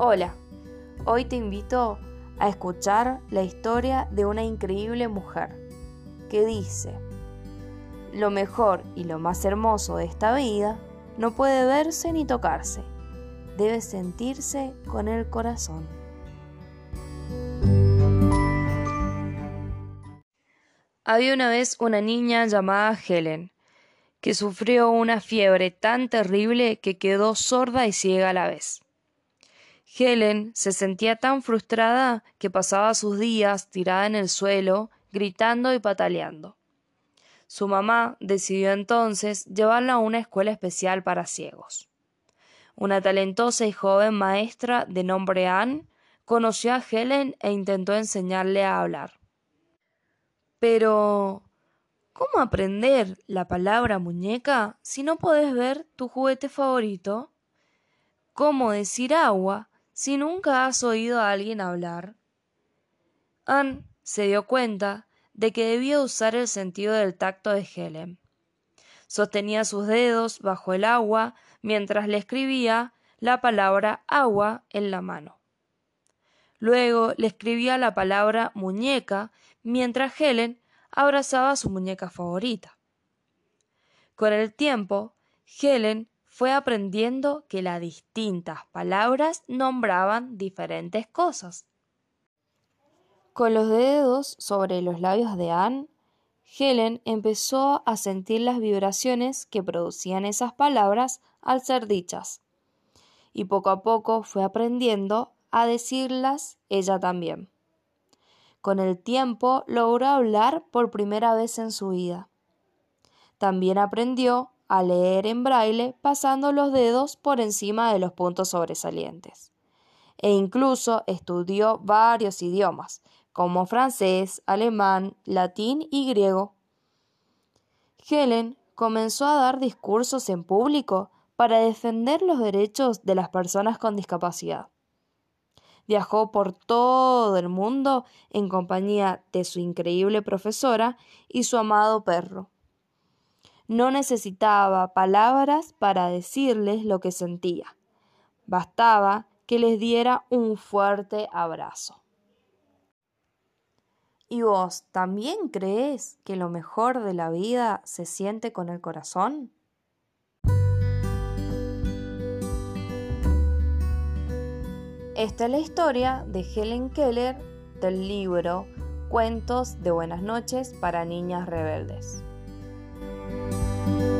Hola, hoy te invito a escuchar la historia de una increíble mujer que dice, lo mejor y lo más hermoso de esta vida no puede verse ni tocarse, debe sentirse con el corazón. Había una vez una niña llamada Helen, que sufrió una fiebre tan terrible que quedó sorda y ciega a la vez. Helen se sentía tan frustrada que pasaba sus días tirada en el suelo, gritando y pataleando. Su mamá decidió entonces llevarla a una escuela especial para ciegos. Una talentosa y joven maestra de nombre Anne conoció a Helen e intentó enseñarle a hablar. Pero, ¿cómo aprender la palabra muñeca si no podés ver tu juguete favorito? ¿Cómo decir agua si nunca has oído a alguien hablar. Anne se dio cuenta de que debía usar el sentido del tacto de Helen. Sostenía sus dedos bajo el agua mientras le escribía la palabra agua en la mano. Luego le escribía la palabra muñeca mientras Helen abrazaba a su muñeca favorita. Con el tiempo, Helen fue aprendiendo que las distintas palabras nombraban diferentes cosas. Con los dedos sobre los labios de Anne, Helen empezó a sentir las vibraciones que producían esas palabras al ser dichas, y poco a poco fue aprendiendo a decirlas ella también. Con el tiempo logró hablar por primera vez en su vida. También aprendió a leer en braille pasando los dedos por encima de los puntos sobresalientes. E incluso estudió varios idiomas, como francés, alemán, latín y griego. Helen comenzó a dar discursos en público para defender los derechos de las personas con discapacidad. Viajó por todo el mundo en compañía de su increíble profesora y su amado perro. No necesitaba palabras para decirles lo que sentía. Bastaba que les diera un fuerte abrazo. ¿Y vos también crees que lo mejor de la vida se siente con el corazón? Esta es la historia de Helen Keller del libro Cuentos de Buenas noches para Niñas Rebeldes. Bye.